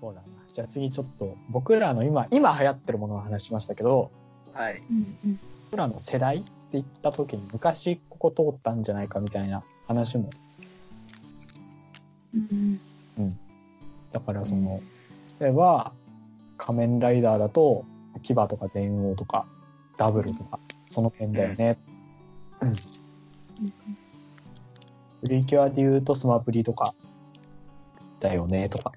そうだな。じゃあ次ちょっと、僕らの今、今流行ってるものを話しましたけど、はい。うんうん。僕らの世代って言った時に昔ここ通ったんじゃないかみたいな話も、うんだからその、例えば、仮面ライダーだと、牙とか電王とか、ダブルとか、その辺だよね。うん。うんプリキュアで言うとスマプリとか、だよね、とか。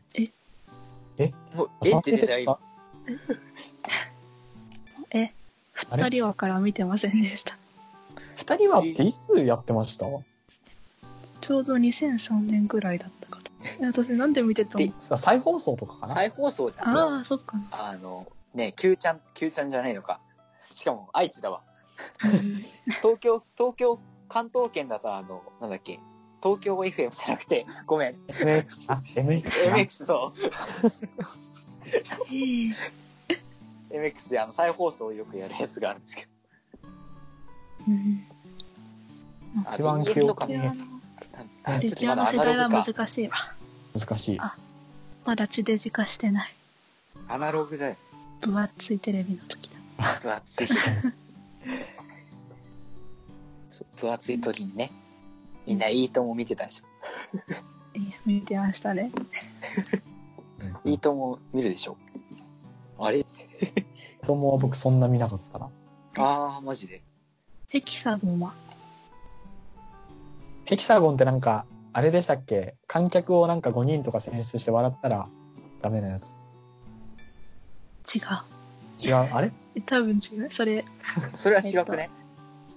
もう、え？って出たよ、今。え、二人はから見てませんでした。二人はっていつやってました？ちょうど2003年ぐらいだったかと。え私なんで見てたの？再放送とかかな？再放送じゃん。ああ、そっかな。あの、ね、Q ちゃん、Q ちゃんじゃないのか。しかも、愛知だわ。東京、東京、関東圏だと、あの、なんだっけ？東京 FM じゃなくて、ごめん。MX、あ、MX と、ええ MX であの、再放送をよくやるやつがあるんですけど。うん。あ一番記憶とかねいや、あちょっレキュアのとまだア世代は。難しいわ。難しい。あまだ地デジ化してない。アナログだよ。分厚いテレビの時だ。分厚い。分厚い時にね。みんないいとも見てたでしょ。ええ見てましたね。いいとも見るでしょ。あれ？子供は僕そんな見なかったな。ああ、マジで。ヘキサゴンは？ヘキサゴンってなんか、あれでしたっけ？観客をなんか5人とか選出して笑ったらダメなやつ。違う。違う？あれ？え多分違う。それ、それは違くね。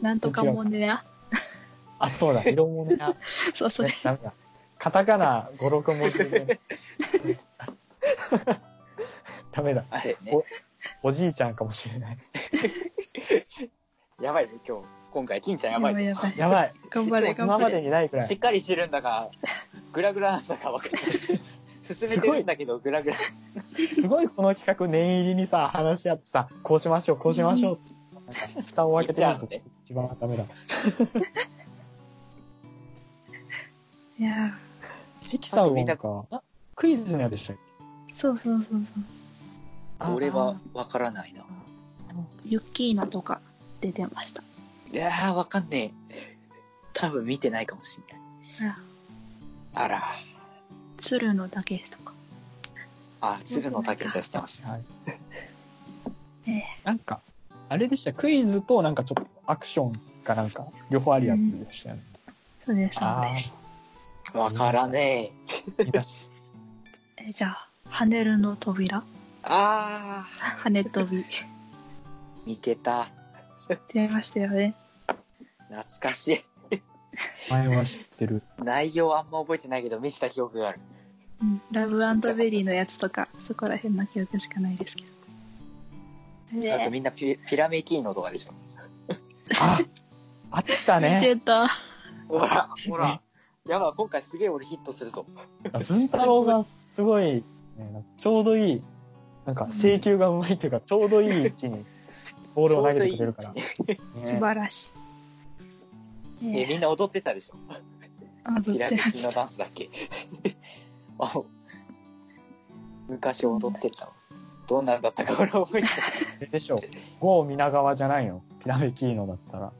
なんとかもんでや。あ、そうだ、色物や。そう、それね。ダメだ。カタカナ5、6文字で。ダメだ。あれね。おじいちゃんかもしれない。やばいぞ、今日。今回、金ちゃんややばいやばい。やばい。頑張れ、頑張れ。今までにないくらい。しっかりしてるんだか、グラグラなんだか分かんない。進めてるんだけど、グラグラ。すごいこの企画念入りにさ、話し合ってさ、こうしましょう、こうしましょうって。なんか蓋を開けてみると言っちゃうね一番ダメだ。いやヘキサゴンか。クイズのやつでしたっそうそうそうそう。俺は分からないな。ユッキーナとか出てました。いやー、分かんねえ。多分見てないかもしれない。あら。鶴のたけしとか。あ、鶴の竹下してます。はい。ええなんか、あれでした、クイズとなんかちょっとアクションかなんか、両方あるやつでしたよね。そうです、そうあです。分からねえ。え、じゃあ、跳ねるの扉？あ跳ね飛び。ー、見てた。出ましたよね。懐かし前は知ってる。い。内容あんま覚えてないけど、見てた記憶がある。うん。ラブベリーのやつとか、そこら辺の記憶しかないですけど。あとえみんなピピラメキーノとかでしょ。あ、あった見ね。てた。ほら、ほら。やばい、今回すげえ俺ヒットするぞ。文太郎さんすごい、ね、ちょうどいい、なんか制球がうまいっていうか、ちょうどいい位置にボールを投げてくれるから。ちょ素ね晴らしい。え、えみんな踊ってたでしょ。あ、ずっピラキーノダンスだっけ。あ昔踊ってたわ。どんなんだったか俺覚えてない。あれでしょ。ゴー皆川じゃないの？ピラメキーノだったら。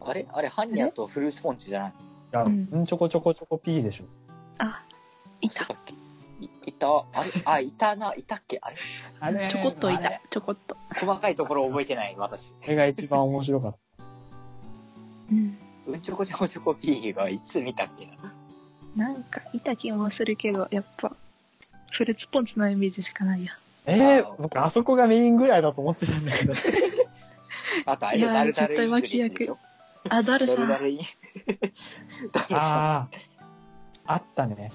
あれ？あれ、ハンニャとフルーツポンチじゃないいや、うんうんちょこちょこちょこピーでしょ。あ、いたいいた。あれ？あ、いたな。いたっけ？あれ？あれ？ちょこっといた。ちょこっと。細かいところ覚えてない、私。あれが一番面白かった。うん。うんちょこちょこちょこピーはいつ見たっけな。なんか、いた気もするけど、やっぱ、フルーツポンチのイメージしかないや。えー、僕あそこがメインぐらいだと思ってたんだけど。あと、あれ、いやーダルダルイングリッシュ絶対でしょ。あ、ダルさん、ダルダルイン。ダルさああ、あったね。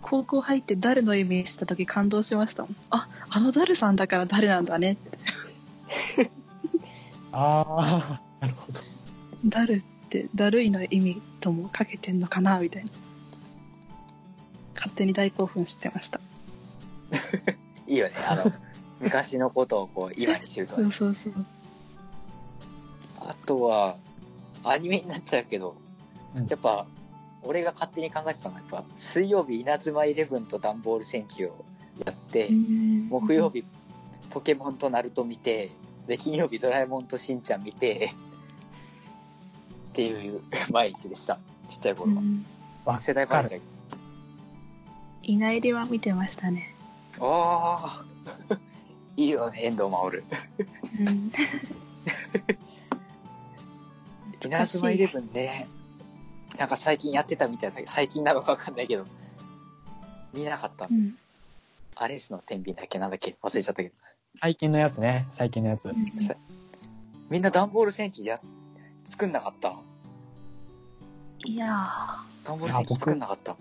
高校入って誰のイメージした時感動しましたもん。あ、あのダルさんだから誰なんだねって。ああ、なるほど。ダルって、だるいの意味ともかけてんのかなみたいな。勝手に大興奮してました。ん。いいよね。あの、昔のことをこう、今に知るとそ。うそうそう。あとは、アニメになっちゃうけど、うんやっぱ、俺が勝手に考えてたのは、やっぱ、水曜日稲妻イレブンとダンボール戦記をやって、うん木曜日、ポケモンとナルト見て、で、金曜日ドラえもんとしんちゃん見て、っていう 毎日でした。ちっちゃい頃は。うんわ世代バレちゃう。いないりは見てましたね。ああ いいよね、遠藤守。うん。稲妻イレブンね、なんか最近やってたみたいだけど、最近なのかわかんないけど、見なかったう。ん。アレスの天秤だっけなんだっけ？忘れちゃったけど。最近のやつね、最近のやつ。さみんな段ボール戦記や、作んなかった？いや段ボール戦記作んなかった？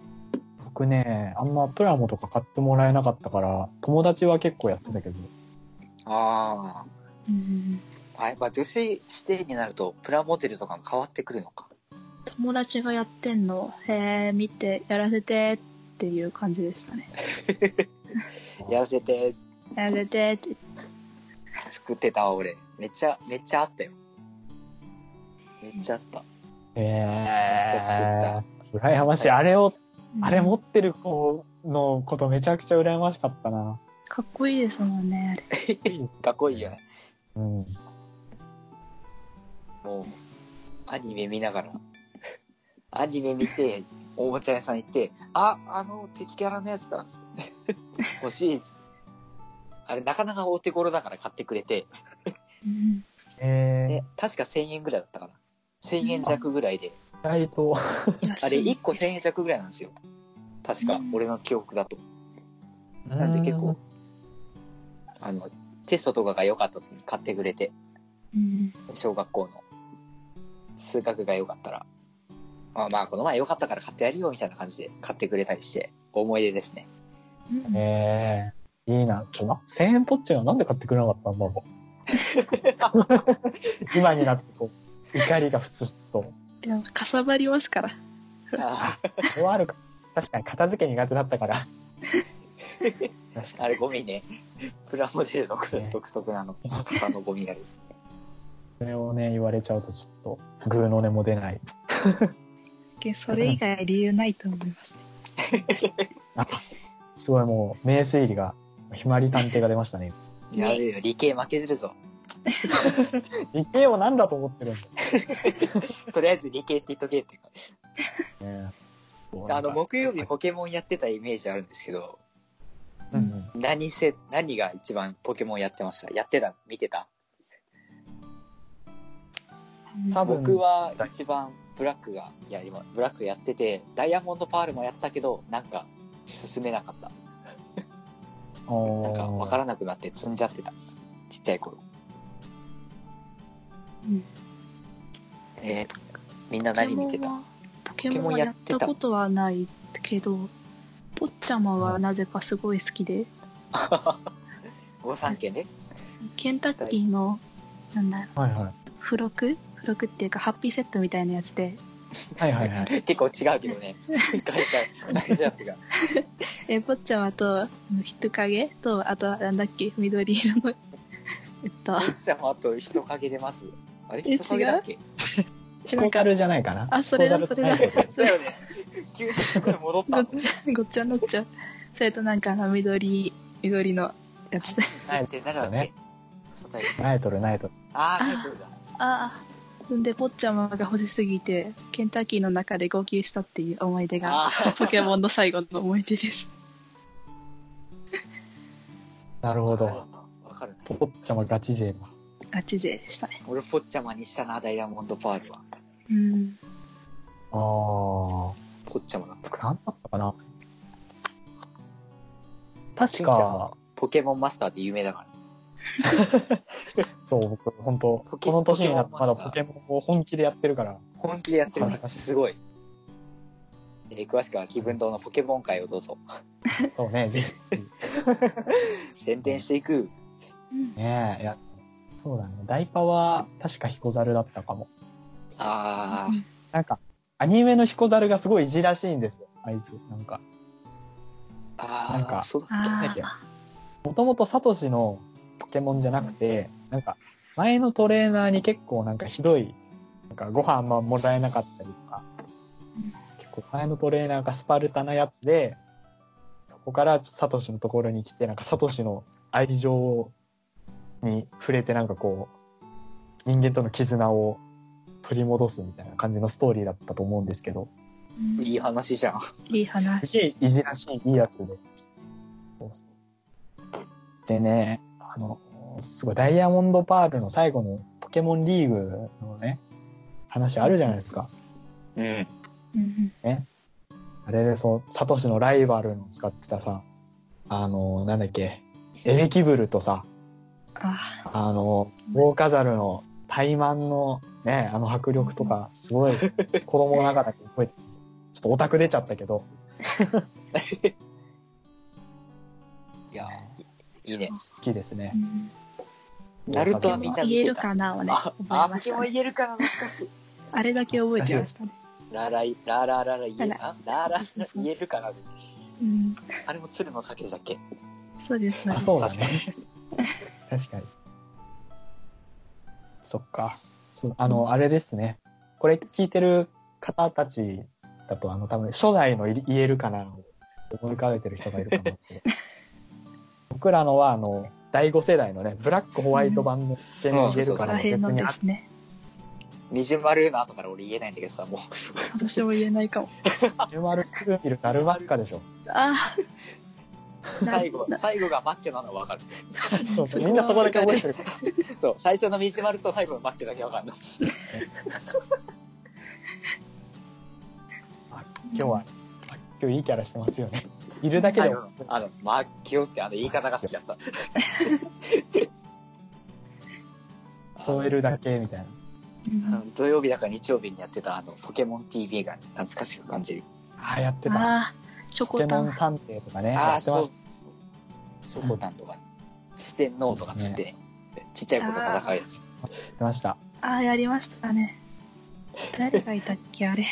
僕ね、あんまプラモとか買ってもらえなかったから、友達は結構やってたけど、あー。うん。あ。あ、やっぱ女子指定になると、プラモデルとかも変わってくるのか。友達がやってんの、へえ、見て、やらせてっていう感じでしたね。やらせて、やらせてって。作ってたわ、俺。めっちゃ、めっちゃあったよ。めっちゃあった。えめっちゃ作ー、羨ましい。あれを、うんあれ持ってる子のことめちゃくちゃ羨ましかったな。かっこいいですもんね、あれ。いいです かっこいいよね。うん。もう、アニメ見ながら、アニメ見て、おもちゃ屋さん行って、あ、あの、敵キャラのやつだっつって。欲しいっつって。あれ、なかなかお手頃だから買ってくれて、うん。えで、確か1000円ぐらいだったかな。1000円弱ぐらいで、ー、意外と、あれ1個1000円弱ぐらいなんですよ。確かう、ん俺の記憶だと。なんで結構、あの、テストとかが良かった時に買ってくれて、うん。小学校の数学が良かったら、まあまあ、この前良かったから買ってやるよみたいな感じで買ってくれたりして、思い出ですね。うんえー、いいな。ちょ、な、1000円ポッチはなんで買ってくれなかったんだろう。今になってこう、怒りが普通と。いや、かさばりますから。あこれはあるか。確かに片付け苦手だったから。確 かあれゴミね。プラモデルのね独特なの。他のゴミがある。に。それをね、言われちゃうとちょっと、グーの音も出ない。けそれ以外理由ないと思いますね。すごいもう、名推理が、ひまり探偵が出ましたね。やべえよ、理系負けてるぞ。理系を何だと思ってるんだ とりあえず理系って言っとけっていうか。ね。あの、木曜日ポケモンやってたイメージあるんですけど、うんうん。何せ、何が一番ポケモンやってました？やってた？見てた？多分僕は一番ブラックがやりま、ブラックやってて、ダイヤモンドパールもやったけど、なんか進めなかった。なんかわからなくなって積んじゃってた。ちっちゃい頃。うんえーみんな何見てた？ポケモンはやったことはないけど、ポッチャマはなぜかすごい好きで、御三家ね。ケンタッキーの、なんだろう、はいはい。付録付録っていうか、ハッピーセットみたいなやつで、はいはいはい。結構違うけどね。会社、会社っていうか。え、ポッチャマと、人影と、あと、なんだっけ、緑色の、えっと、じゃあ、あと人影出ます？あれえ人影だっけ？ヒコザルじゃないかな。あそれだヒコザルじゃないけどそうだよね。急に戻ったごっ。ちゃ、ごっちゃになっちゃう。それとなんか、あの、緑、緑のやつナイトルナイトル。あー、ナイトルだ。ああ。んで、ポッチャマが欲しすぎて、ケンタッキーの中で号泣したっていう思い出が、ポケモンの最後の思い出です。なるほど。わかるね。ポッチャマガチ勢だ。ガチ勢でしたね。俺、ポッチャマにしたな、ダイヤモンドパールは。うん。あー。ポッチャマだったかな。なんだったかな。確かは、ポケモンマスターで有名だから。そう、僕、本当この年になってまだポケモンを本気でやってるから。本気でやってる すごい。えー詳しくは気分堂のポケモン会をどうぞ。そうね、ぜひ。宣伝していく。うんねえ、いや、そうだね。ダイパは確かヒコザルだったかも。あー、なんか、アニメのヒコザルがすごいいじらしいんですよ、あいつ。なんか、あー、なんかそうだっけあ。もともとサトシのポケモンじゃなくて、なんか、前のトレーナーに結構なんかひどい、なんかご飯あんまもらえなかったりとかうん、結構前のトレーナーがスパルタなやつで、ここからサトシのところに来て、なんかサトシの愛情に触れてなんかこう、人間との絆を取り戻すみたいな感じのストーリーだったと思うんですけど、うんいい話じゃん。いいす話。いじらしいいいやつで。そうそうでね、あの、すごいダイヤモンドパールの最後のポケモンリーグのね、話あるじゃないですか。うん。うんあれでそう、サトシのライバルの使ってたさ、あの、なんだっけ、エレキブルとさ、ああの、ウォーカザルの怠慢のね、あの迫力とか、すごい子供ながらに覚えてます。ちょっとオタク出ちゃったけど、いや、いいいね。好きですねナルトはみんな見言える。かなはね、あ覚、えあ、ましたね。も言えるかな懐かしい。あれだけ覚えてましたね。ラライ、ララララ言える、ラあラララ言えるかな？うん。あれも鶴の竹だっけ？そうですねあ、。そうだね。確かに。そっか。そうあの、あれですね。これ聞いてる方たちだと、あの、多分、初代のい言えるかなを思い浮かべてる人がいるかもって。僕らのは、あの、第5世代のね、ブラックホワイト版の件の言えるから別にあですね。二重丸の後から俺言えないんだけどさ、もう。私も言えないかも。ジュマルクーミルダルバッカでしょ。ああ。最後、な最後がマッケなのはわかる。そうそうみんなそこだけ覚えてる。そう、最初のミジマルと最後のマッケだけわかんの。今日は、今日いいキャラしてますよね。いるだけでもあの、マッケオってあの言い方が好きだった。添えるだけみたいな。土曜日だか日曜日にやってたあの、ポケモン TV が懐かしく感じる。ああ、やってた。ああ、ショポケコタン。モン判定とかね。ああ、そうやってまし。ショコタンとか、四天王とかつって、ちっちゃい子と戦うやつ。やってました。ああ、やりましたね。誰がいたっけあれ。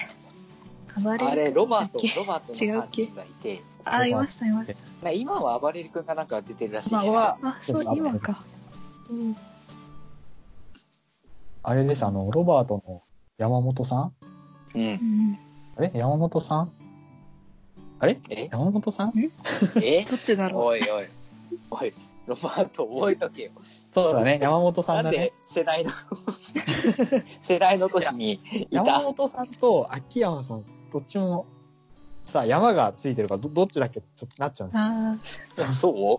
あれ、ロバートだっ、け？ロバートの3違うっけ？人がいて、ああ、いました、いました。な今は暴れる君がなんか出てるらしいまけど、あ、あ、そう、今か。うん。あれです、あの、ロバートの山本さん？うん。うん。あれ？山本さん？あれ？え？山本さん？え？どっちだろおいおい。おい、ロバート覚えとけよ。そうだね、山本さなんんだねで。世代の、世代の時にい山た。本さんと秋山さん、どっちも、さ、山がついてるから、どどっちだっけ？ちょっとなっちゃうんですう。あそう？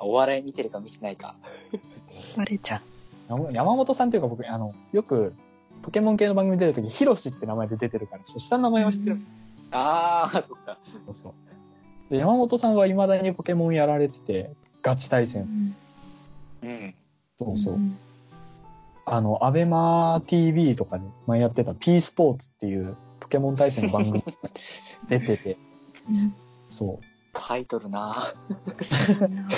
お笑い見てるか見てないか。あ、バレちゃう。山山本さんっていうか僕、あの、よく、ポケモン系の番組出るとき、ヒロシって名前で出てるから、下の名前は知ってる。ああ、そっか。そうそう。で、山本さんは未だにポケモンやられてて、ガチ対う戦。ん。うん。そうそう。んあの、アベマ TV とかで前やってた P スポーツっていうポケモン対戦の番組 出てて、うん。そう。タイトルなそうな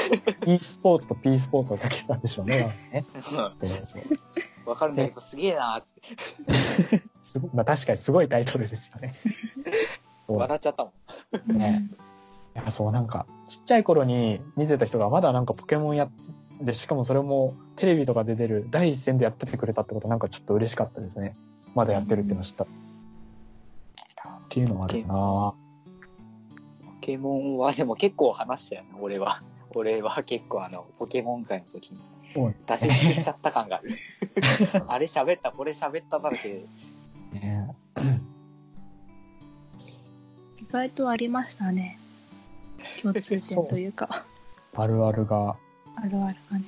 e スポーツと P スポーツをかけたんでしょうね。ねわかるんだけど、すげえなーっつって。すごまあ確かにすごいタイトルですよね。そう笑っちゃったもん。ねいやそうなんか、ちっちゃい頃に見てた人がまだなんかポケモンやって、で、しかもそれもテレビとかで出る第一線でやっててくれたってことなんかちょっと嬉しかったですね。まだやってるっていうのを知った。っていうのはあるなポケモンはでも結構話したよね、俺は。俺は結構あの、ポケモン界の時に出し尽くしちゃった感がある。あれ喋った、これ喋っただらけで。ね意外とありましたね。共通点というか、あるあるがあるあるがね。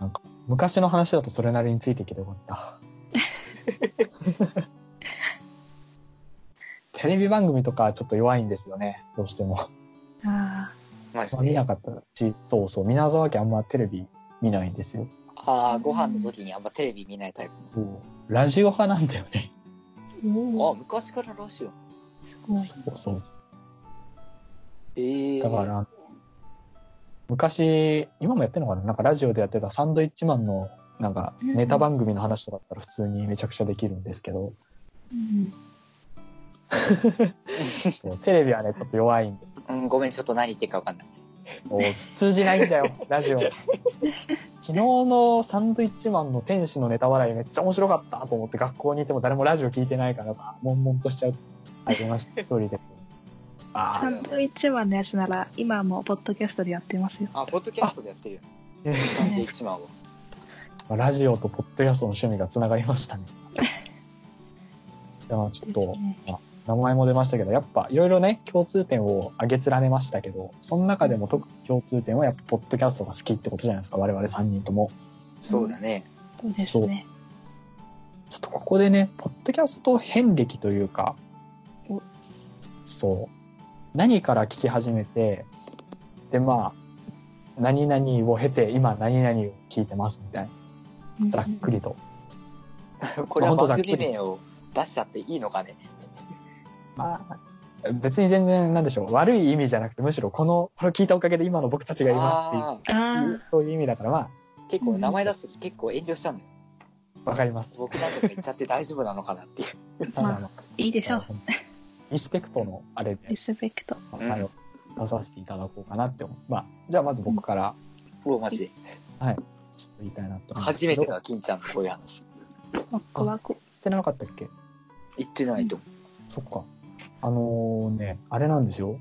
なんか、昔の話だとそれなりについてきてよかった。テレビ番組とかちょっと弱いんですよね、どうしても。あまあ、まあ見なかったし、そうそう、皆沢家あんまテレビ見ないんですよ。ああ、ご飯の時にあんまテレビ見ないタイプそうラジオ派なんだよね。あ。おあお、昔かららしいよ。すごい。そうそう。ええー。だから、昔、今もやってるのかな？なんかラジオでやってたサンドイッチマンの、なんかネタ番組の話とかだったら普通にめちゃくちゃできるんですけど、うん。テレビはね、ちょっと弱いんです。うん、ごめん、ちょっと何言ってるかわかんない。もう通じないんだよ、ラジオ。昨日のサンドイッチマンの天使のネタ笑いめっちゃ面白かったと思って学校にいても誰もラジオ聞いてないからさ、悶々としちゃう。ありました、一人で。あサンドイッチマンのやつなら、今はもうポッドキャストでやってますよ。あ、ポッドキャストでやってるよサンドイッチマンを。ーラジオとポッドキャストの趣味がつながりましたね。でもちょっと、あ名前も出ましたけど、やっぱいろいろね、共通点を挙げ連ねましたけど、その中でも特に共通点はやっぱポッドキャストが好きってことじゃないですか、我々3人とも。そうだね。そうですね。ちょっとここでね、ポッドキャスト遍歴というかお、そう、何から聞き始めて、で、まあ、何々を経て、今何々を聞いてますみたいな、ざっくりと。これはほんとざっくり番組名を出しちゃっていいのかね。まあ、別に全然、なんでしょう、悪い意味じゃなくて、むしろこの、これを聞いたおかげで今の僕たちがいますっていうあああ、そういう意味だから、まー結構名前出すとき結構遠慮しちゃうのよ。あ、わかります。僕なんとか言っちゃって大丈夫なのかなっていう。まあいいでしょう。リスペクトのあれでリ、スペクト。うんはい、出させていただこうかなって思う。まあ、じゃあまず僕から、もうマジで。ちょっと言いたいなと初めてだ、金ちゃんのこういう話。ワクワク。してなかったっけ？言ってないと。そっか。あのね、あれなんですよ。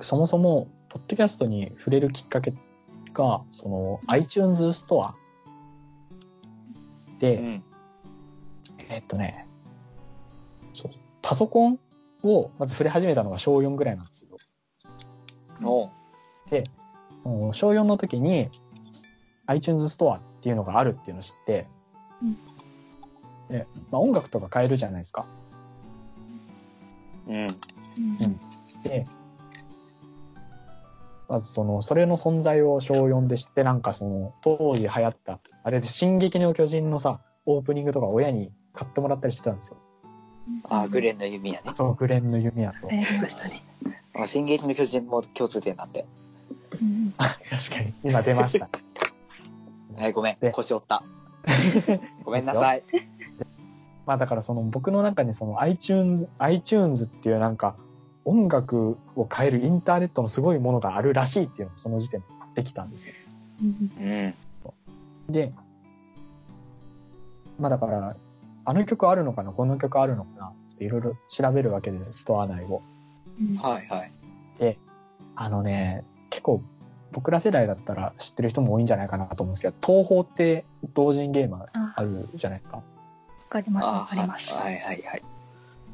そもそも、ポッドキャストに触れるきっかけが、その、iTunes ストアで、うん。えっとね、そう、パソコンをまず触れ始めたのが小4ぐらいなんですよ。で、その小4の時に iTunes ストアっていうのがあるっていうのを知って、うんで、まあ、音楽とか買えるじゃないですか。うん。うんで、まずその、それの存在を小4で知って、なんかその、当時流行った、あれで進撃の巨人のさ、オープニングとか親に買ってもらったりしてたんですよ。あ、グレンの弓矢ね。そのグレンの弓矢と。流行りましたね。あ進撃の巨人も共通点だって。うん確かに。今出ました。は い、ごめんで。腰折った。ごめんなさい。まあだからその僕の中にその iTunes、iTunes っていうなんか音楽を変えるインターネットのすごいものがあるらしいっていうのがその時点でできたんですよ。うんうん。で、まあだから、あの曲あるのかなこの曲あるのかなっていろいろ調べるわけです、ストア内を。うんはいはい。あのね、結構僕ら世代だったら知ってる人も多いんじゃないかなと思うんですけど、東宝って同人ゲームああるじゃないですか。わかります、あわかります。はいはいはい。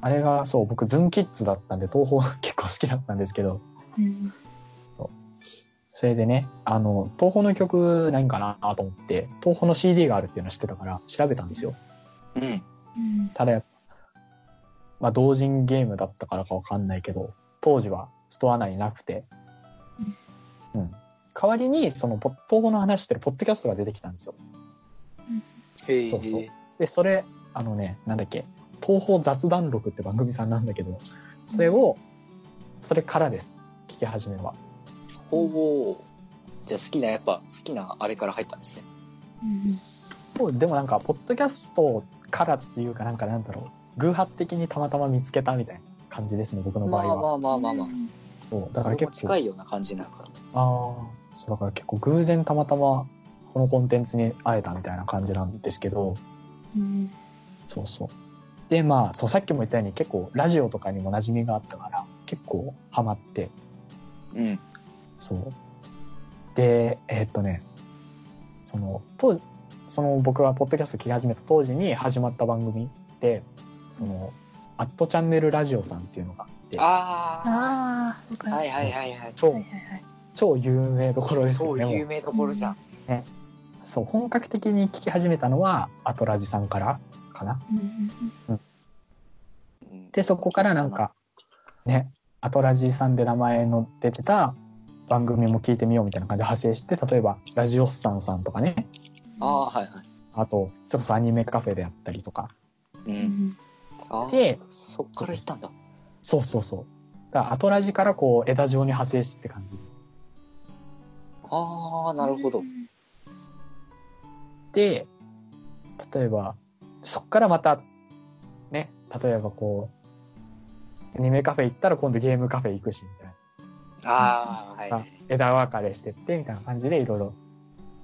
あれがそう、僕ズンキッズだったんで東宝結構好きだったんですけど、うんそれでね、あの、東宝の曲ないんかなと思って、東宝の CD があるっていうのを知ってたから調べたんですよ。うん。うんただやっぱ、まあ同人ゲームだったからかわかんないけど、当時はストア内になくて、うん。代わりに、その、東宝の話してるポッドキャストが出てきたんですよ。へえ。そうそうで、それ、あのね、なんだっけ、東宝雑談録って番組さんなんだけど、それを、それからです。聞き始めは。ほう。じゃあ好きな、やっぱ好きなあれから入ったんですね。うんそう、でもなんか、ポッドキャストからっていうかなんかなんだろう、偶発的にたまたま見つけたみたいな感じですね、僕の場合は。まあまあまあまあまあ。そうだから結構、近いような感じなのかな。ああ、そうだから結構偶然たまたまこのコンテンツに会えたみたいな感じなんですけど、うんそうそう。で、まあ、そう、さっきも言ったように結構ラジオとかにも馴染みがあったから、結構ハマって、うん。そう。で、えーっとね、その、当時、その僕がポッドキャスト聞き始めた当時に始まった番組で、その、アットチャンネルラジオさんっていうのがあって、ああ。はいはいはいはい。超はい、はいはい超有名どころですよね。超有名どころじゃん。そう、本格的に聞き始めたのは、アトラジさんからかな。うんうんうんで、そこからなんか、ね、アトラジさんで名前の出てた番組も聞いてみようみたいな感じで派生して、例えば、ラジオスタンさんとかね、ああ、はいはい。あと、それこそアニメカフェであったりとか。う。うんでそっから来たんだ。そうそうそう。だからアトラジからこう、枝状に派生してって感じ。ああ、なるほど。で、例えば、そっからまた、ね、例えばこう、アニメカフェ行ったら今度ゲームカフェ行くし、みたいな。ああ、はいはい。枝分かれしてって、みたいな感じでいろいろ、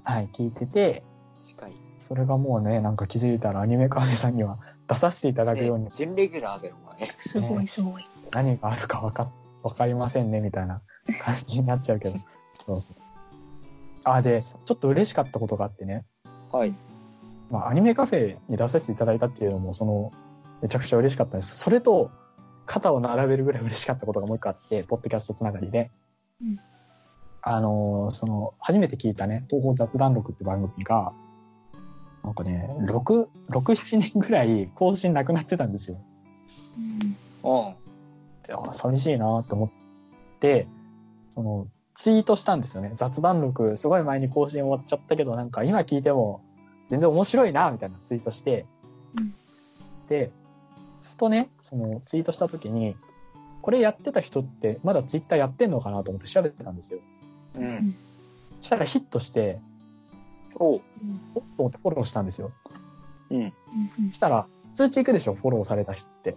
はい、聞いてて、近い。それがもうね、なんか気づいたらアニメカフェさんには出させていただくようにね、準レギュラーだよ、お前。すごいすごい。何があるか分かっわかりませんね、みたいな感じになっちゃうけど。そうそう。あ、で、ちょっと嬉しかったことがあってね。はい。まあ、アニメカフェに出させていただいたっていうのも、その、めちゃくちゃ嬉しかったです。それと、肩を並べるぐらい嬉しかったことがもう一個あって、ポッドキャストつながりで。うんあのーその、初めて聞いたね、東方雑談録って番組が、なんかね、6、6、7年ぐらい更新なくなってたんですよ。うんうん。であ寂しいなと思って、その、ツイートしたんですよね。雑談録、すごい前に更新終わっちゃったけど、なんか今聞いても全然面白いなみたいなツイートして、うんで、ふとね、そのツイートした時に、これやってた人ってまだツイッターやってんのかなと思って調べてたんですよ。うん。したらヒットして、おおっと思ってフォローしたんですよ。うん。うんしたら、通知行くでしょ、フォローされた人って。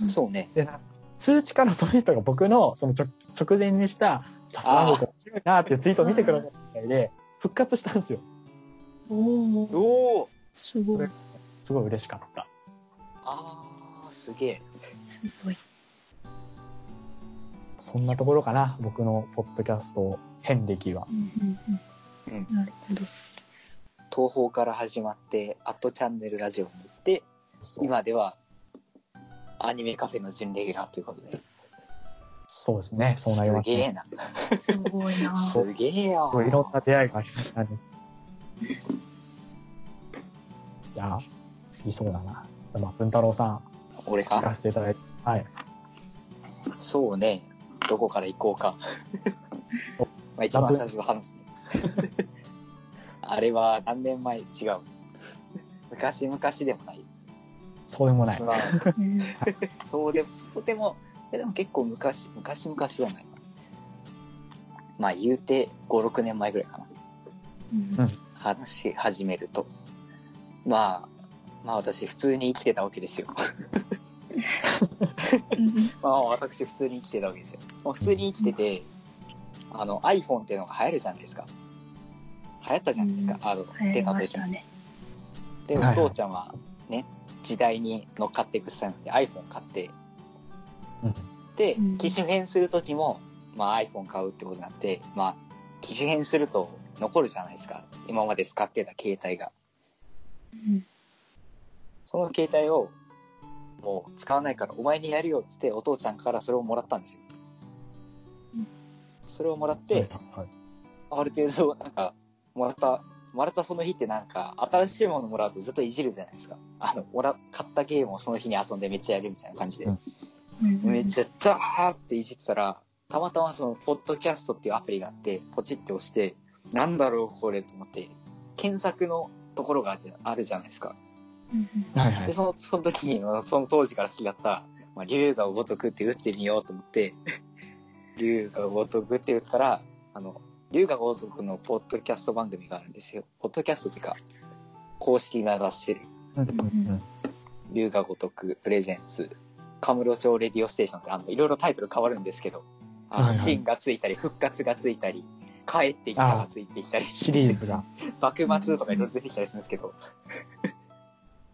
うんそうね。で、な通知からその人が僕のその直直前にした雑談録面白いなっていうツイートを見てくださったみたいで、復活したんですよ。おお。すごいすごい嬉しかった。あー、すげえ。すごいそんなところかな、僕のポッドキャスト遍歴は。うんうんなるほど東宝から始まって、アットチャンネルラジオに行って、今では、アニメカフェの準レギュラーということで。そうですね、そうなりますげえな。すごいなすげえすよ。ごいいろんな出会いがありましたね。いや、次そうだな。まあ、文太郎さん、俺聞かかせていただいて。はい。そうね。どこから行こうか。まあ一番最初の話すね。あれは何年前？違う。昔々でもない。そうでもない。そうでも、そうでも、でも結構昔、昔々じゃない。まあ言うて5、6年前ぐらいかな。うん話し始めると。まあ、まあ私普通に生きてたわけですよ。うんまあ私普通に生きてたわけですよ。普通に生きてて、あの iPhone っていうのが流行るじゃないですか。流行ったじゃないですか。あの、出た時に。ねで、お父ちゃんはね、時代に乗っかっていくスタイルなんで iPhone 買って、うんでうん、機種変する時も、まあ iPhone 買うってことになって、まあ、機種変すると残るじゃないですか。今まで使ってた携帯が。うんその携帯を、もう使わないからお前にやるよっつってお父ちゃんからそれをもらったんですようん。それをもらって、はいある程度、なんか、もらった、もらったその日ってなんか、新しいものもらうとずっといじるじゃないですか。あの、もら、買ったゲームをその日に遊んでめっちゃやるみたいな感じで。うんうんめっちゃダーっていじってたら、たまたまその、ポッドキャストっていうアプリがあって、ポチって押して、なんだろうこれと思って、検索のところがあるじゃないですか。うんはいはいで、。その、その時に、その当時から好きだった、まあ、竜が如くって打ってみようと思って、竜が如くって打ったら、あの、竜が如くのポッドキャスト番組があるんですよ。ポッドキャストっていうか、公式が出してる、うんうんうん竜が如くプレゼンツ、カムロ町レディオステーションって、あの、いろいろタイトル変わるんですけど、あの、はいはいシンがついたり、復活がついたり、帰ってきたがついてきたり、シリーズが。幕末とかいろいろ出てきたりするんですけど、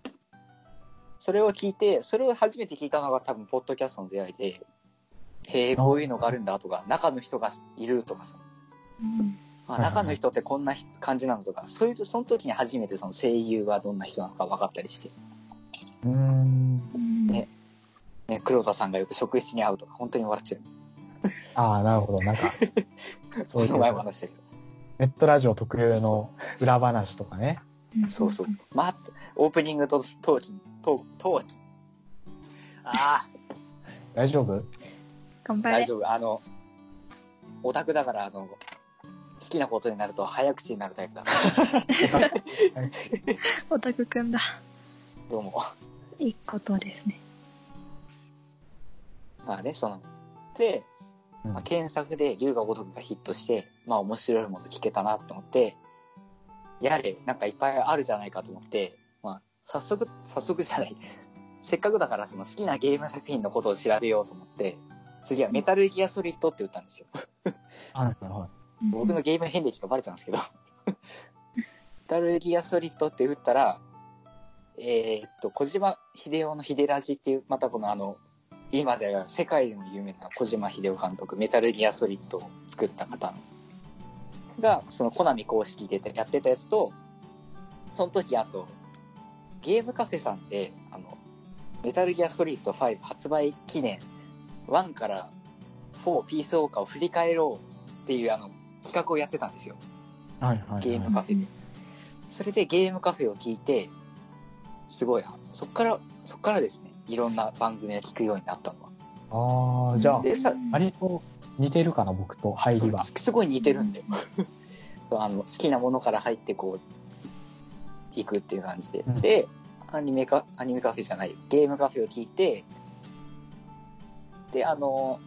それを聞いて、それを初めて聞いたのが多分、ポッドキャストの出会いで、へえ、こういうのがあるんだとか、中の人がいるとかさ、うんあはいはい中の人ってこんな人感じなのとか、そういう、その時に初めてその声優はどんな人なのか分かったりして、うーん。うんねね、黒田さんがよく職質に会うとか、本当に笑っちゃう。ああ、なるほど。なんか、その前も話したけど。ネットラジオ特有の裏話とかね。そうそう。まあ、オープニングと陶器、陶陶器。ああ、大丈夫？頑張れ大丈夫。あの、オタクだから、あの、好きなことになると早口になるタイプだ。オタクくんだどうも。いいことですねまあね、その、で、うんまあ、検索で龍が如くがヒットして、まあ面白いもの聞けたなと思って、やれ、なんかいっぱいあるじゃないかと思って、まあ、早速、早速じゃない。せっかくだからその好きなゲーム作品のことを調べようと思って、次はメタルギアソリッドって打ったんですよ。はいは僕のゲーム遍歴がバレちゃうんですけど。メタルギアソリッドって打ったら、えーっと、小島秀夫の秀ラジっていう、またこのあの、今では世界でも有名な小島秀夫監督、メタルギアソリッドを作った方が、そのコナミ公式でやってたやつと、その時あと、ゲームカフェさんで、あの、メタルギアソリッド5発売記念、1から4ピースオーカーを振り返ろうっていうあの、企画をやってたんですよ。はいはいはい。ゲームカフェで。それでゲームカフェを聞いて、すごい、そっから、そっからですね、いろんな番組を聞くようになったのは。ああ、じゃあ、でさ割と似てるかな、僕と入りは。すごい似てるんだよ。そうあの好きなものから入ってこう、行くっていう感じで。うんで、アニメカ、アニメカフェじゃない、ゲームカフェを聞いて、で、あの、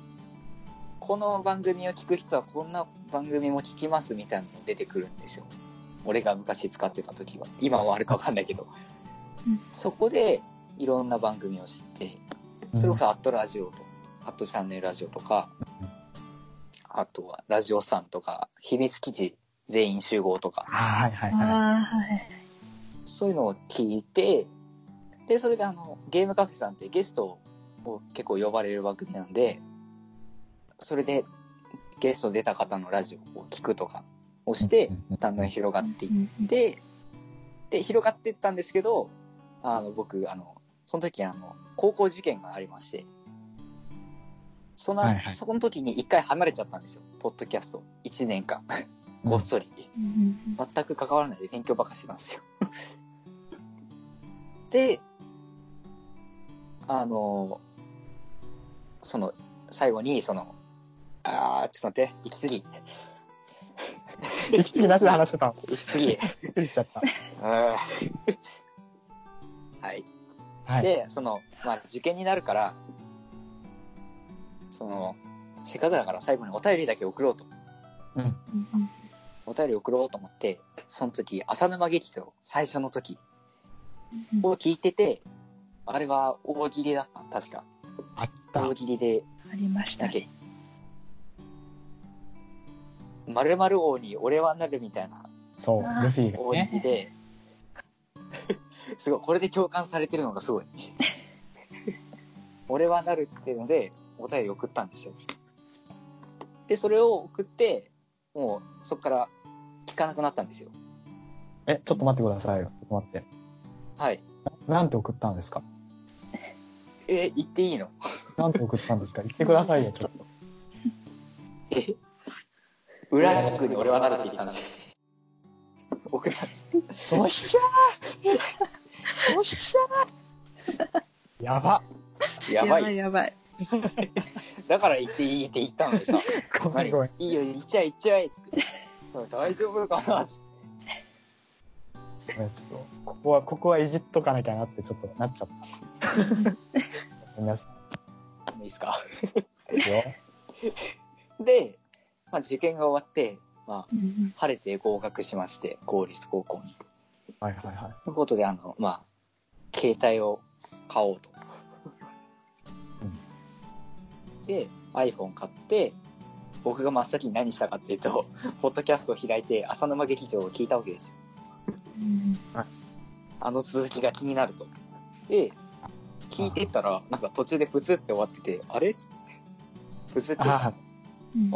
この番組を聞く人はこんな番組も聞きますみたいなのが出てくるんですよ。俺が昔使ってた時は。今はあるかわかんないけど。うんそこで、いろんな番組を知って、それこそアットラジオと、アットチャンネルラジオとか、あとはラジオさんとか、秘密基地全員集合とか、はいはいはい。ああ、はい。そういうのを聞いて、で、それであの、ゲームカフェさんってゲストを結構呼ばれる番組なんで、それでゲスト出た方のラジオを聞くとかをして、だんだん広がっていっで、て、で、広がっていったんですけど、あの、僕、あの、その時あの、高校受験がありまして、その、はいはいそこの時に一回離れちゃったんですよ。ポッドキャスト。1年間。ごっそり。うん全く関わらないで勉強ばっかしてたんですよ。で、あの、その、最後に、その、あー、ちょっと待って、息継ぎ。息継ぎなしで話してたの。息継ぎ。びっくりしちゃった。はい。はい。で、その、まあ、受験になるから、その、せっかくだから最後にお便りだけ送ろうと。うん。うんお便り送ろうと思って、その時、浅沼劇場、最初の時うんを聞いてて、あれは大喜利だった確か。あった。大喜利で、ありましたね。。〇〇王に俺はなるみたいなそう、ルフィが大喜ね。利で、すごい、これで共感されてるのがすごい。俺はなるっていうので、お便り送ったんですよ。で、それを送って、もうそこから聞かなくなったんですよ。え、ちょっと待ってくださいよ。ちょっと待って。はい。なんて送ったんですか？え、言っていいの？なんて送ったんですか？言ってくださいよ、ちょっと。え？裏キックに俺はなるって言ったんですよ。送ったんです。おっしゃーおっしゃーやば。やばい。やばい。だから言っていいって言ったのにさ。ごめんごめん。いいよ、言っちゃえ、言っちゃえ、つって。大丈夫かな？つってごめんちょっと、ここは、ここはいじっとかなきゃなってちょっとなっちゃった。ごめんなさいいですか？いですよ。で、まあ、受験が終わって、まあ、うん晴れて合格しまして、公立高校に。はいはいはい。ということで、あの、まあ、携帯を買おうと。で、iPhone 買って、僕が真っ先に何したかっていうと、ポッドキャストを開いて、浅沼劇場を聞いたわけですよ。うんあの続きが気になると。で、聞いてったら、なんか途中でプツって終わってて、あれ？プツって、あ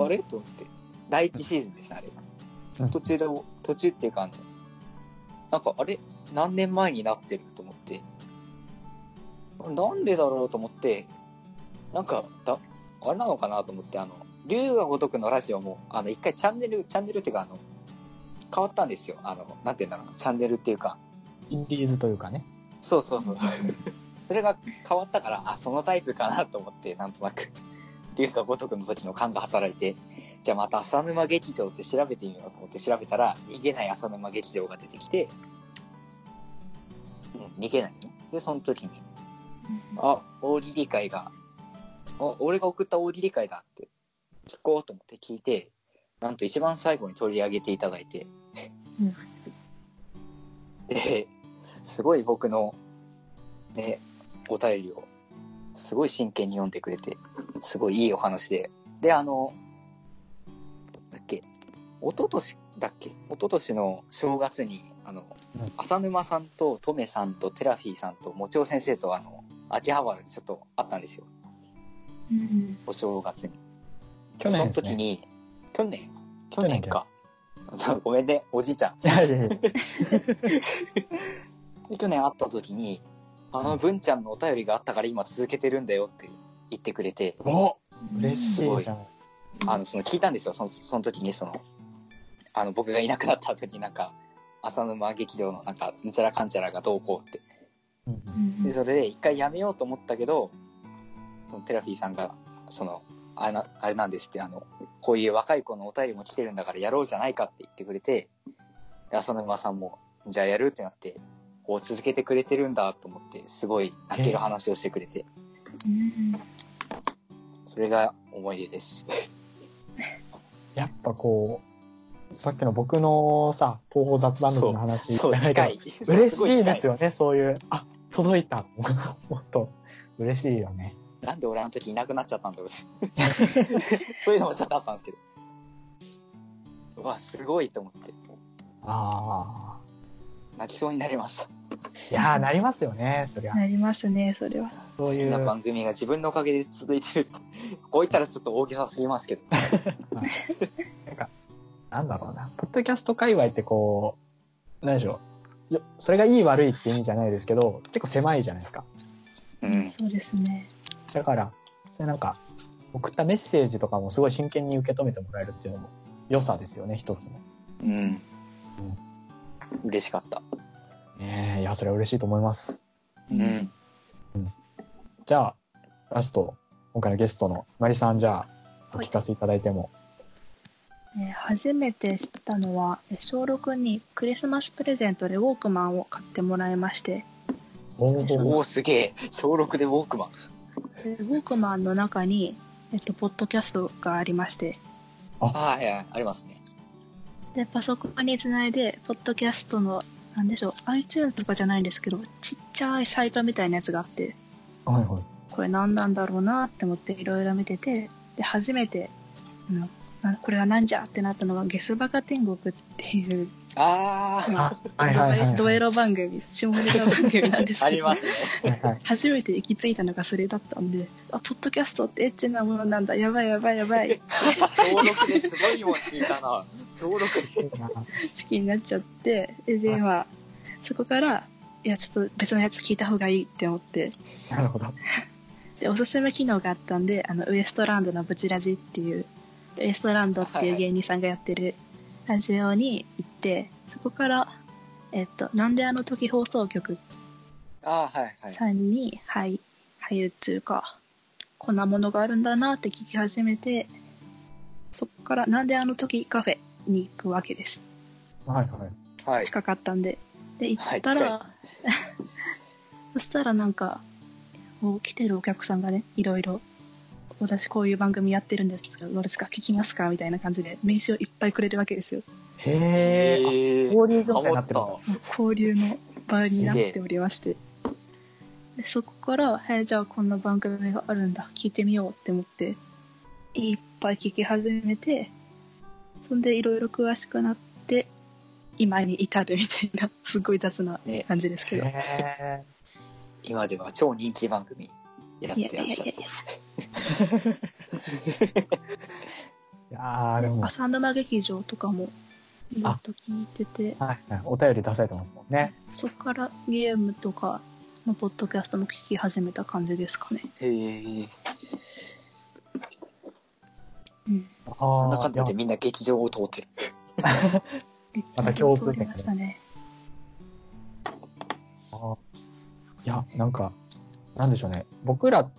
れ？と思って。第一シーズンですね、あれ。うん途中で、途中っていうか、あの、なんか、あれ？何年前になってると思って？なんでだろうと思って、なんか、だ、あれなのかなと思って、あの、竜が如くのラジオも、あの、一回チャンネル、チャンネルっていうか、あの、変わったんですよ。あの、なんて言うんだろうな、チャンネルっていうか、インディーズというかね。そうそうそう。それが変わったから、あ、そのタイプかなと思って、なんとなく、龍が如くの時の勘が働いて、じゃあまた浅沼劇場って調べてみようと思って調べたら、逃げない浅沼劇場が出てきて、うん、逃げないね。で、その時に、あ、大喜利会が、あ、俺が送った大喜利会だって、聞こうと思って聞いて、なんと一番最後に取り上げていただいて、うんで、すごい僕の、ね、お便りを、すごい真剣に読んでくれて、すごいいいお話で。で、あの、だっけ、一昨年だっけ？一昨年の正月に、あのうん、浅沼さんとトメさんとテラフィーさんともちお先生とあの、秋葉原でちょっと会ったんですよ。うん。お正月に。去年ですね。その時に、去年？去年か。ごめんね、おじいちゃん。いやいやいや。で去年会った時に、あの文ちゃんのお便りがあったから今続けてるんだよって言ってくれて、お嬉しすごいいじゃん。あの、その聞いたんですよ、そのその時に、その、あの、僕がいなくなった後になんか、浅沼劇場のなんか、うんちゃらかんちゃらがどうこうって。うんうんで、それで一回やめようと思ったけど、そのテラフィーさんが、その、あれな、あれなんですって、あの、こういう若い子のお便りも来てるんだからやろうじゃないかって言ってくれて、で、浅沼さんも、じゃあやるってなって、こう続けてくれてるんだと思って、すごい泣ける話をしてくれて、うんそれが思い出です。やっぱこう、さっきの僕のさ、東方雑談部の話じゃないけど近い。嬉しいですよ。よね、そういう、あ、届いた。もっと、嬉しいよね。なんで俺あの時いなくなっちゃったんだろうって。そういうのもちょっとあったんですけど。うわ、すごいと思って、あ泣きそうになりました。あ。いやー、なりますよね、そりゃ。なりますね、それは。そういう。好きな番組が自分のおかげで続いてるって。こう言ったらちょっと大げさすぎますけど。なんか、なんだろうな。ポッドキャスト界隈ってこう、なんでしょう。よそれがいい悪いって意味じゃないですけど、結構狭いじゃないですか。うん。そうですね。だから、それなんか、送ったメッセージとかもすごい真剣に受け止めてもらえるっていうのも良さですよね、一つの。うん。嬉しかった。ねえ、いや、それは嬉しいと思います。うん。じゃあ、ラスト、今回のゲストのマリさん、じゃあ、おはい聞かせいただいても。えー初めて知ったのは、えー小6にクリスマスプレゼントでウォークマンを買ってもらいまして、おおすげえ。小6でウォークマン。でウォークマンの中に、えっと、ポッドキャストがありまして、はいはい、ありますね。で、パソコンにつないで、ポッドキャストの、なんでしょう、iTunes とかじゃないんですけど、ちっちゃいサイトみたいなやつがあって、はいはい。これ何なんだろうなって思っていろいろ見てて、で、初めて、あのなこれは何じゃってなったのが、ゲスバカ天国っていう、あまあ、はい。ドエロ番組、下ネタ番組なんですけど。初めて行き着いたのがそれだったんで、あ、ポッドキャストってエッチなものなんだ、やばいやばいやばい、小6ですごいもん聞いたな。小6で。いいな好きになっちゃって、で、でまあ、そこから、いや、ちょっと別のやつ聞いた方がいいって思って、なるほど。で、おすすめ機能があったんで、あの、ウエストランドのブチラジっていう、ウエストランドっていう芸人さんがやってるラジオに行って、そこから、えっと、なんであの時放送局あーはいはい。さんに入入るっていうか、こんなものがあるんだなって聞き始めて、そこから、なんであの時カフェに行くわけです。はいはい。はい。近かったんで。で、行はい、ったら、近い。そしたらなんか、もう来てるお客さんがね、いろいろ、私こういう番組やってるんですけど、どうですか？聞きますか？みたいな感じで、名刺をいっぱいくれるわけですよ。へえ、交流状態になってる交流の場になっておりまして。でそこから、えじゃあこんな番組があるんだ、聞いてみようって思って、いっぱい聞き始めて、そんでいろいろ詳しくなって、今に至るみたいな、すごい雑なね感じですけど。へえ。今では超人気番組やっいやてらっしゃるいやいやい。や。いやー、でも、浅沼劇場とかも、いろいろと聞いてて、はいはい。お便り出されてますもんね。そこからゲームとかのポッドキャストも聞き始めた感じですかね。へえ。うん。あなんだかあんだでみんな劇場を通ってる。また共通点ましたね。あいや、なんか、なんでしょうね。僕らっ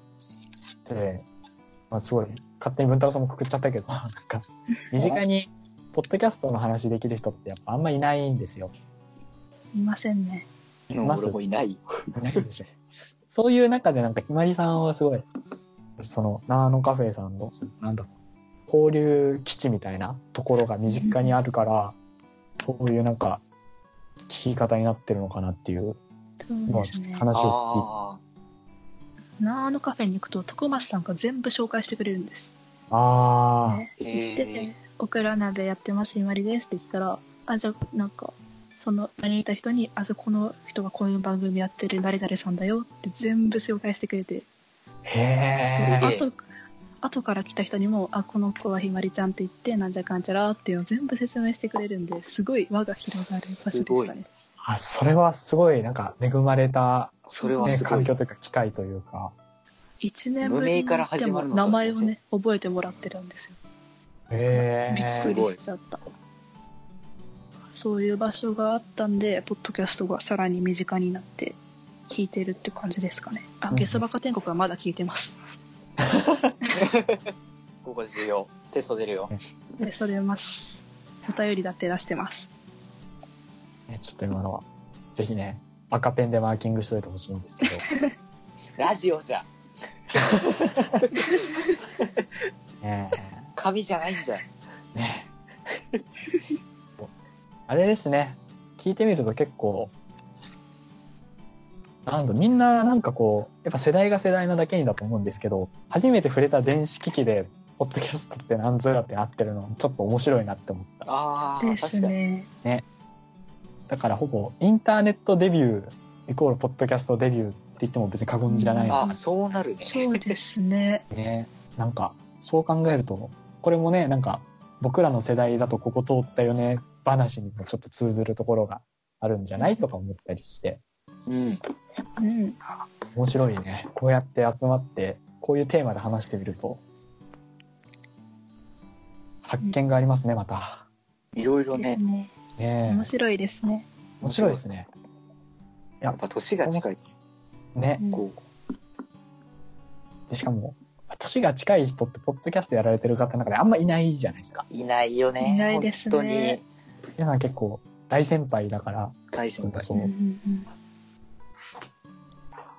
て、まあ、すごい、勝手に文太郎さんもくくっちゃったけど、なんか、身近に、ポッドキャストの話できる人ってやっぱあんまいないんですよ。いませんね。ます俺もいない。いないでしょ。そういう中でなんか、ひまりさんはすごい、その、ナーノカフェさんの、なんだろう、交流基地みたいなところが身近にあるから、そういうなんか、聞き方になってるのかなっていうそうね。話を聞いてあなあのカフェに行くと、徳松さんが全部紹介してくれるんです。あねあ。へでえ。、オクラ鍋やってます、ひまりですって言ったら、あ、じゃあ、なんか、その場にいた人に、あ、そこの人がこういう番組やってる誰々さんだよって全部紹介してくれて、あ、へえあと、後から来た人にも、あ、この子はひまりちゃんって言って、なんじゃかんちゃらっていうのを全部説明してくれるんで、すごい輪が広がる場所でしたね。あ、それはすごい、なんか、恵まれた、それはね、すごい。環境というか、機会というか。一年ぶりにでがも名前をね、覚えてもらってるんですよ。へびっえくりしちゃった。そういう場所があったんで、ポッドキャストがさらに身近になって、聞いてるって感じですかね。あ、うんゲスバカ天国はまだ聞いてます。ここ重要。テスト出るよ。で、それます。お便りだって出してます。ねちょっと今のは、ぜひね、赤ペンでマーキングしといてほしいんですけど。ラジオじゃ。ね紙じゃないんじゃん。えねえ あれですね。聞いてみると結構、なんだ、みんななんかこう、やっぱ世代が世代なだけにだと思うんですけど、初めて触れた電子機器で、ポッドキャストって何ぞやってなってるの、ちょっと面白いなって思った。ああ、です確かに。ね。だからほぼ、インターネットデビュー、イコールポッドキャストデビューって言っても別に過言じゃないのあ、そうなるね。そうですね。ね。なんか、そう考えると、これもね、なんか、僕らの世代だとここ通ったよね、話にもちょっと通ずるところがあるんじゃないとか思ったりして、うん。うん。面白いね。こうやって集まって、こういうテーマで話してみると、発見がありますね、また。いろいろね。ですね。ね面白いですね。面白いですね。やっぱ年が近い。ね。うんこで、しかも、年が近い人って、ポッドキャストやられてる方の中であんまいないじゃないですか。う、いないよね。いないですね本当に皆さん結構大先輩だから、大先輩。そううんうんうん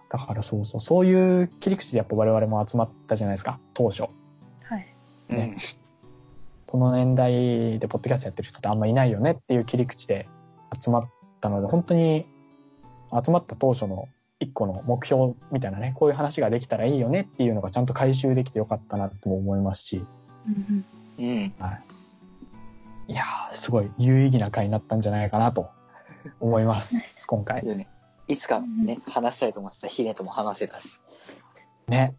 だからそうそう、そういう切り口でやっぱ我々も集まったじゃないですか、当初。はい。うんねこの年代でポッドキャストやってる人ってあんまいないよねっていう切り口で集まったので、本当に集まった当初の一個の目標みたいなね、こういう話ができたらいいよねっていうのがちゃんと回収できてよかったなとも思いますし、うんうんうん。いやー、すごい有意義な回になったんじゃないかなと思います、今回。でね、いつかね、話したいと思ってたヒネとも話せたし。ね。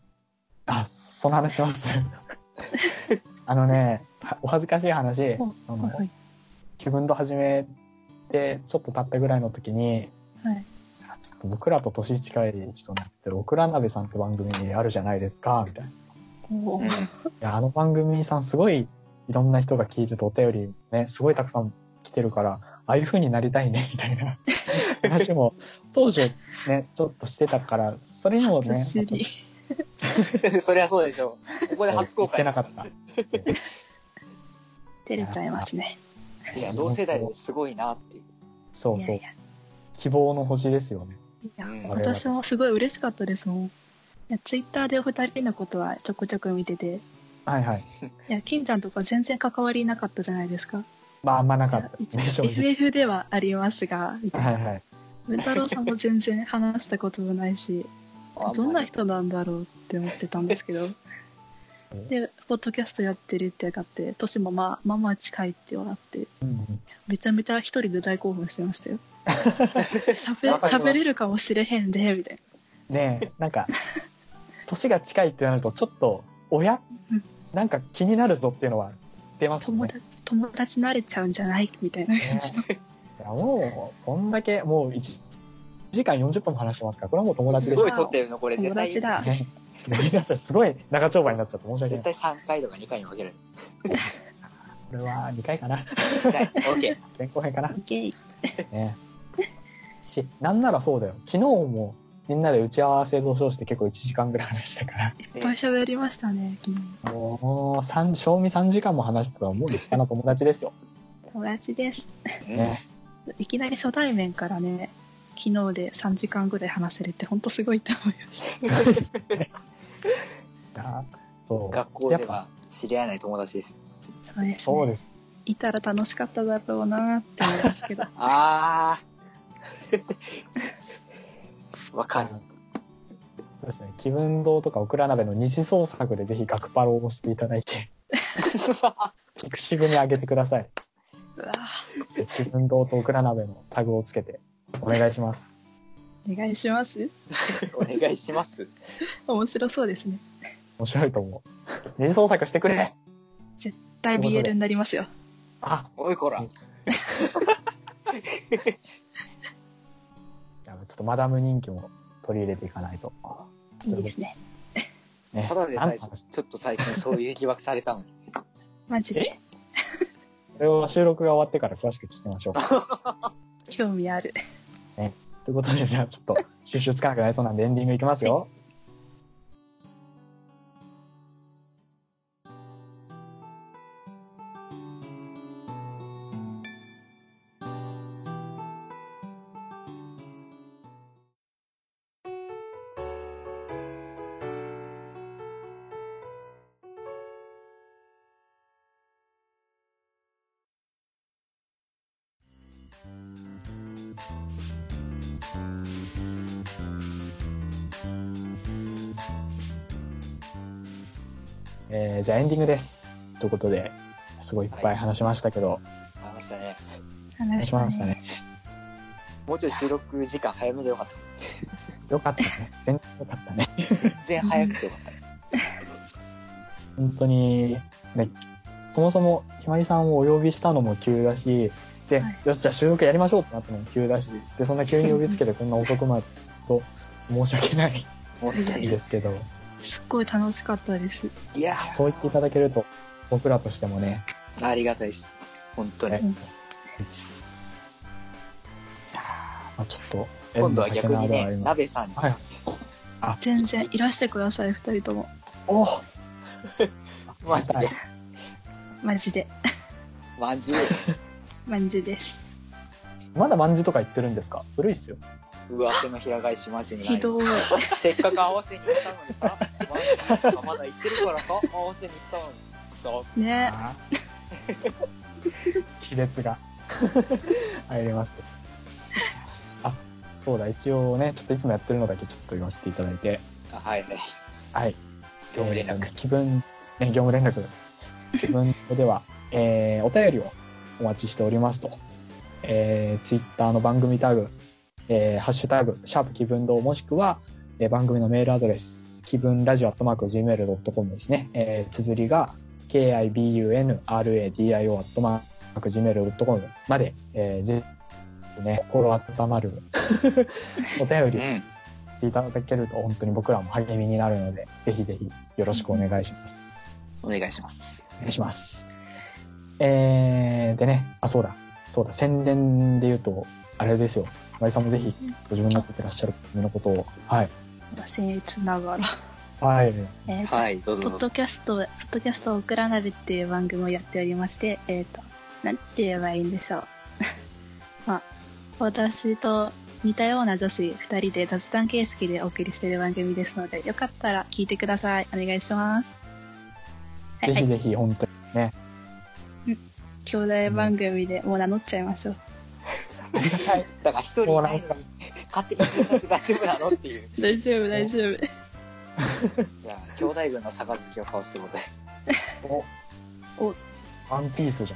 あ、その話します。あのね、はお恥ずかしい話、おあのはいはい気分と始めてちょっと経ったぐらいの時に、はい。ちょっと僕らと年近い人になってる、オクラ鍋さんって番組あるじゃないですか、みたいな。いや、あの番組さんすごいいろんな人が聞いててお便りね、すごいたくさん来てるから、ああいう風になりたいね、みたいな 話も当時ね、ちょっとしてたから、それにもね。そりゃそうでしょ。ここで初公開言ってなかった。照れちゃいますね。いや、同世代ですごいなっていう。そうそういやい。や希望の星ですよね。いやうん私もすごい嬉しかったですもん。いやツイッターでお二人のことはちょくちょく見てて、はいはい。いや、金ちゃんとか全然関わりなかったじゃないですか。まあ、あんまなかったですね、正直。FF ではありますが、みたいな。はいはい。文太郎さんも全然話したこともないし、どんな人なんだろうって思ってたんですけど。で、ポッドキャストやってるって分かって、年もまあ、まあまあ近いって分かって、うんうんめちゃめちゃ一人で大興奮してましたよ。喋わかります喋れるかもしれへんで、みたいねえ、なんか、年が近いってなると、ちょっと、親うんなんか気になるぞっていうのは出まな。すね。友達、友達慣れちゃうんじゃない？みたいな感じの。いやもう、こんだけ、もう1時間40分も話してますから、これはもう友達すでしょごい撮ってるの、これ絶対。友達だ。ね。ちょっとごめんなさい、すごい長丁場になっちゃって申し訳ない。絶対3回とか2回に分ける。これは2回かな。はい、オッケー。前後編かな。ゲイ。ね。し、なんならそうだよ。昨日もみんなで打ち合わせと称して結構1時間ぐらい話したから、いっぱい喋りましたね、昨日。もう、三賞味3時間も話してたらもう立派な友達ですよ。友達です。うんね。いきなり初対面からね、昨日で3時間ぐらい話せるって本当すごいと思いました。いやそう。学校では知り合えない友達です。そうです、ね。そうです。いたら楽しかっただろうなって思いますけど。あー。わかる。そうですね。気分堂とかオクラ鍋の二次創作でぜひ学パロを押していただいて、ピクシブに上げてください。気分堂とオクラ鍋のタグをつけてお願いします。お願いします？お願いします。面白そうですね。面白いと思う。二次創作してくれ絶対 BL になりますよ。あおいこら。ちょっとマダム人気も取り入れていかないと。いいですね。ねただでさえ、ちょっと最近そういう疑惑されたのに。マジで？これは収録が終わってから詳しく聞きましょう。興味ある。ということで、じゃあちょっと収集つかなくなりそうなんでエンディングいきますよ。じゃあエンディングです。ということで、すごいいっぱい話しましたけど、話したね。話しましたね。もうちょい収録時間早めでよかった。よかったね。全然よかったね。全然早くてよかった。本当に、ね、そもそもひまりさんをお呼びしたのも急だし、で、はいよし、じゃあ収録やりましょうってなったのも急だし、で、そんな急に呼びつけてこんな遅くまでと申し訳ない本当に。ですけど、すっごい楽しかったです。いやそう言っていただけると、僕らとしてもね、ー、ありがたいです。本当ねに。うんいやーまあ、ちょっっと、今度は逆にね、鍋さんに、はい全然いらしてください、二人とも。お マジで、マジで。まんじゅう、マジです。まだまんじとか言ってるんですか？古いっすよ。上手の平返しマジにない。ひどい。せっかく合わせに行ったのにさ、まだまだ行ってるからさ、合わせに行ったのに。そう。ね。あー亀裂が 入りました。あ、そうだ、一応ね、ちょっといつもやってるのだけちょっと言わせていただいて、あはいはい。はい。業務連絡。えー気分、ね、業務連絡。気分では、えーお便りをお待ちしておりますと。えー、ツイッターの番組タグ、えーハッシュタグ、シャープ気分堂もしくは、えー番組のメールアドレス、気分ラジオアットマーク Gmail.com ですね。えー、綴りが、kibunradio アットマーク Gmail.com まで、えー、ぜひね、心温まる お便りうん。いただけると本当に僕らも励みになるので、ぜひぜひよろしくお願いします。お願いします。お願いします。えー、でね、あ、そうだ、そうだ、宣伝で言うと、あれですよ。マリさんもぜひ、ご自分のやってらっしゃる君のことを、はい。僭越ながら。はい。えーはい、どうぞポッ。ドキャスト、ポッドキャストオクラ鍋っていう番組をやっておりまして、えっ、と、なんて言えばいいんでしょう。まあ、私と似たような女子二人で雑談形式でお送りしている番組ですので、よかったら聞いてください。お願いします。はい、はい。ぜひぜひ、本当にね、兄弟番組でもう名乗っちゃいましょう。だから一人いないのに、勝手に大丈夫なのっていう。大丈夫、大丈夫。じゃあ、兄弟分の杯を交わすことで。お、おワンピースじ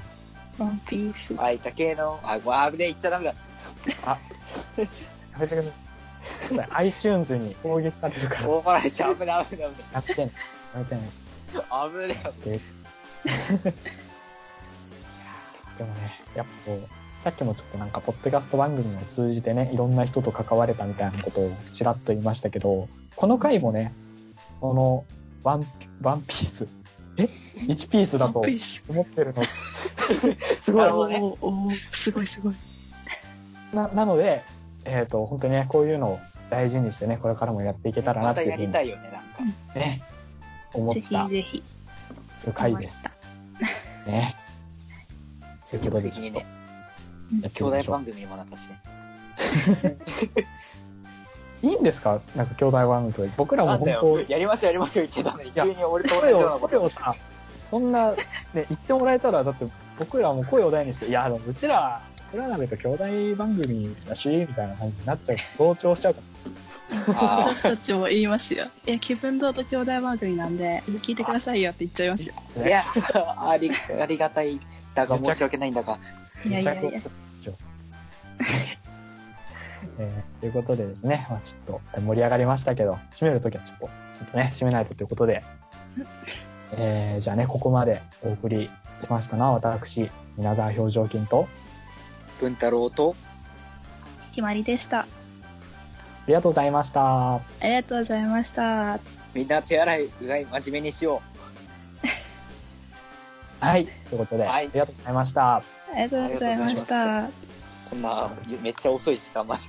ゃん。ワンピース。あいた系の、あ、わあ、危ねえ、言っちゃダメだ。やめてください。iTunes に攻撃されるから、怒られちゃう。危ない、危ない、危やってね。やめてね。ない。危ねえ。でもね、やっぱこう、さっきもちょっとなんか、ポッドキャスト番組を通じてね、いろんな人と関われたみたいなことをちらっと言いましたけど、この回もね、この、ワン、ワンピース、え ?1 ピースだと。思ってるの、すごいねすごいすごい。な、なので、えっ、と、本当にね、こういうのを大事にしてね、これからもやっていけたらなまたっていうふうにやりたいよね、なんか。ね、思っぜひた、ぜひ。そういう回です。ね。積極的にね。やって兄弟番組にもなったしね。いいんですか？なんか兄弟番組とか。僕らも本当よ、やりましょう、やりましょう言ってたのに、や急に俺と同声を、じようなこと。声をさ、そんな、ね、言ってもらえたら、だって僕らも声を大にして、いや、でもうちら、倉鍋と兄弟番組だし、みたいな感じになっちゃう。増長しちゃうかあ私たちも言いますよ。いや、気分堂と兄弟番組なんで、聞いてくださいよって言っちゃいますよ。あ、いや、あり、ありがたい。だが申し訳ないんだが。いやいやいや。えーということでですね、まあ、ちょっと盛り上がりましたけど、締めるときはちょっと、ちょっとね、締めないとということで、えー、じゃあね、ここまでお送りしましたのは私、稲沢表情筋と、文太郎と、決まりでした。ありがとうございました。ありがとうございました。みんな手洗い、うがい、真面目にしよ はい。ということで、はいありがとうございました。ありがとうございました。こんな、めっちゃ遅い時間まで。